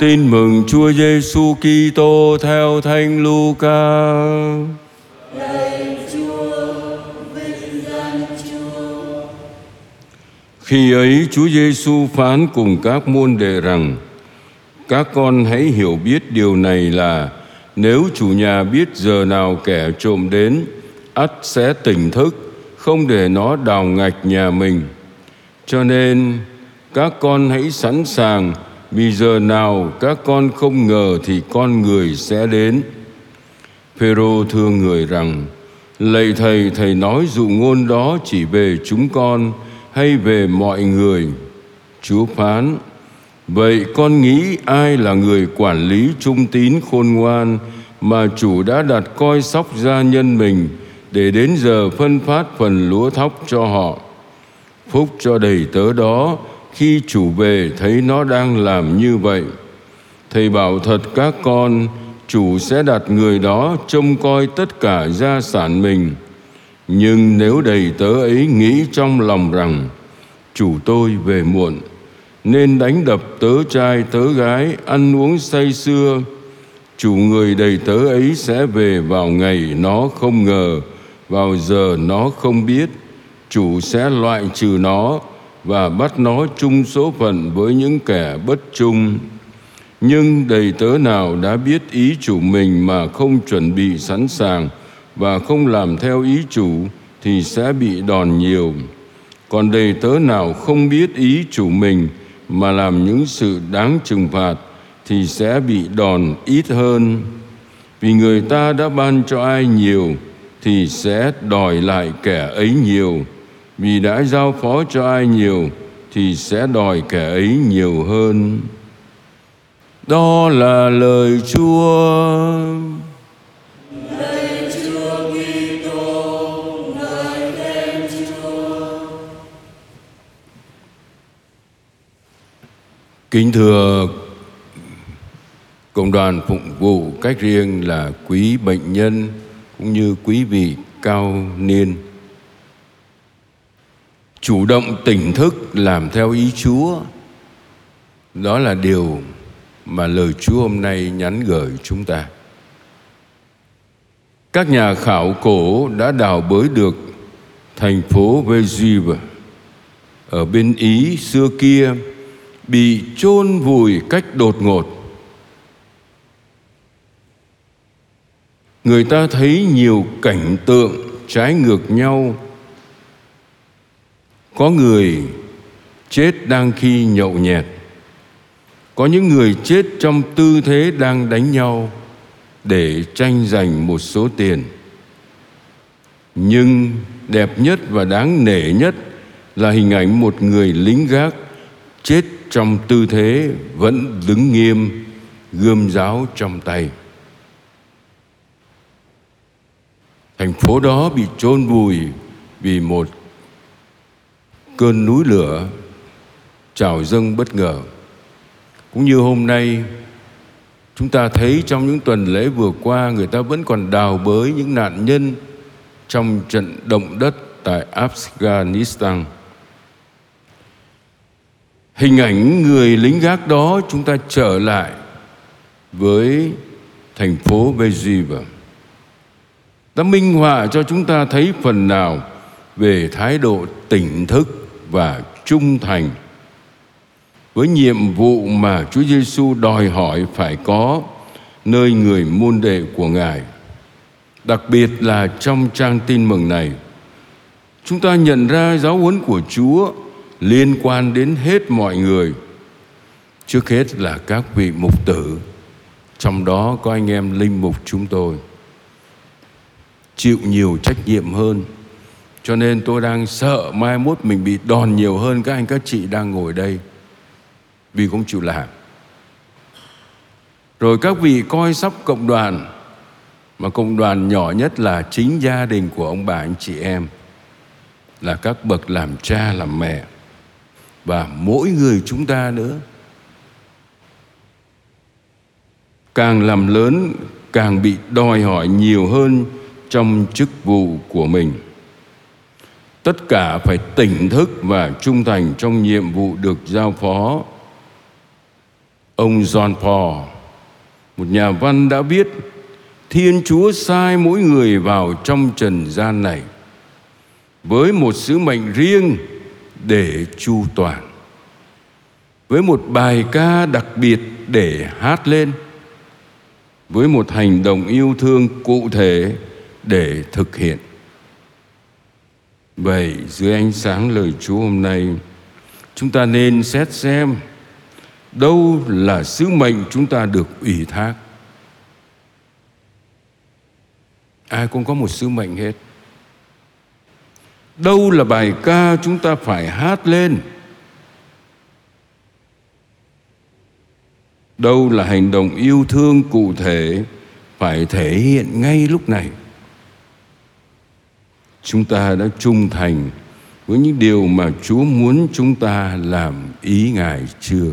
Tin mừng Chúa Giêsu Kitô theo Thánh Luca. Khi ấy Chúa Giêsu phán cùng các môn đệ rằng: Các con hãy hiểu biết điều này là nếu chủ nhà biết giờ nào kẻ trộm đến, ắt sẽ tỉnh thức, không để nó đào ngạch nhà mình. Cho nên các con hãy sẵn sàng vì giờ nào các con không ngờ thì con người sẽ đến. Phêrô thưa người rằng: Lạy thầy, thầy nói dụ ngôn đó chỉ về chúng con hay về mọi người? Chúa phán: Vậy con nghĩ ai là người quản lý trung tín khôn ngoan mà chủ đã đặt coi sóc gia nhân mình để đến giờ phân phát phần lúa thóc cho họ? Phúc cho đầy tớ đó khi chủ về thấy nó đang làm như vậy, thầy bảo thật các con, chủ sẽ đặt người đó trông coi tất cả gia sản mình. Nhưng nếu đầy tớ ấy nghĩ trong lòng rằng, chủ tôi về muộn, nên đánh đập tớ trai tớ gái ăn uống say sưa. Chủ người đầy tớ ấy sẽ về vào ngày nó không ngờ, vào giờ nó không biết, chủ sẽ loại trừ nó và bắt nó chung số phận với những kẻ bất trung nhưng đầy tớ nào đã biết ý chủ mình mà không chuẩn bị sẵn sàng và không làm theo ý chủ thì sẽ bị đòn nhiều. Còn đầy tớ nào không biết ý chủ mình mà làm những sự đáng trừng phạt thì sẽ bị đòn ít hơn. Vì người ta đã ban cho ai nhiều thì sẽ đòi lại kẻ ấy nhiều vì đã giao phó cho ai nhiều thì sẽ đòi kẻ ấy nhiều hơn. Đó là lời chúa. Lời Chúa Kitô, ngợi khen Chúa. kính thưa cộng đoàn phụng vụ cách riêng là quý bệnh nhân cũng như quý vị cao niên chủ động tỉnh thức làm theo ý Chúa. Đó là điều mà lời Chúa hôm nay nhắn gửi chúng ta. Các nhà khảo cổ đã đào bới được thành phố Vesuve ở bên Ý xưa kia bị chôn vùi cách đột ngột. Người ta thấy nhiều cảnh tượng trái ngược nhau có người chết đang khi nhậu nhẹt. Có những người chết trong tư thế đang đánh nhau để tranh giành một số tiền. Nhưng đẹp nhất và đáng nể nhất là hình ảnh một người lính gác chết trong tư thế vẫn đứng nghiêm, gươm giáo trong tay. Thành phố đó bị chôn vùi vì một cơn núi lửa trào dâng bất ngờ cũng như hôm nay, chúng ta thấy trong những tuần lễ vừa qua, người ta vẫn còn đào bới những nạn nhân trong trận động đất tại Afghanistan. Hình ảnh người lính gác đó chúng ta trở lại với thành phố Bejiva. Đã minh họa cho chúng ta thấy phần nào về thái độ tỉnh thức và trung thành với nhiệm vụ mà Chúa Giêsu đòi hỏi phải có nơi người môn đệ của Ngài. Đặc biệt là trong trang tin mừng này, chúng ta nhận ra giáo huấn của Chúa liên quan đến hết mọi người. Trước hết là các vị mục tử, trong đó có anh em linh mục chúng tôi chịu nhiều trách nhiệm hơn cho nên tôi đang sợ mai mốt mình bị đòn nhiều hơn các anh các chị đang ngồi đây. Vì không chịu làm. Rồi các vị coi sóc cộng đoàn, mà cộng đoàn nhỏ nhất là chính gia đình của ông bà anh chị em, là các bậc làm cha, làm mẹ, và mỗi người chúng ta nữa. Càng làm lớn, càng bị đòi hỏi nhiều hơn trong chức vụ của mình tất cả phải tỉnh thức và trung thành trong nhiệm vụ được giao phó. Ông John Paul, một nhà văn đã viết Thiên Chúa sai mỗi người vào trong trần gian này với một sứ mệnh riêng để chu toàn với một bài ca đặc biệt để hát lên với một hành động yêu thương cụ thể để thực hiện vậy, dưới ánh sáng lời chúa hôm nay, chúng ta nên xét xem đâu là sứ mệnh chúng ta được ủy thác. Ai cũng có một sứ mệnh hết. Đâu là bài ca chúng ta phải hát lên? Đâu là hành động yêu thương cụ thể phải thể hiện ngay lúc này? Chúng ta đã trung thành với những điều mà chúa muốn chúng ta làm ý ngài chưa?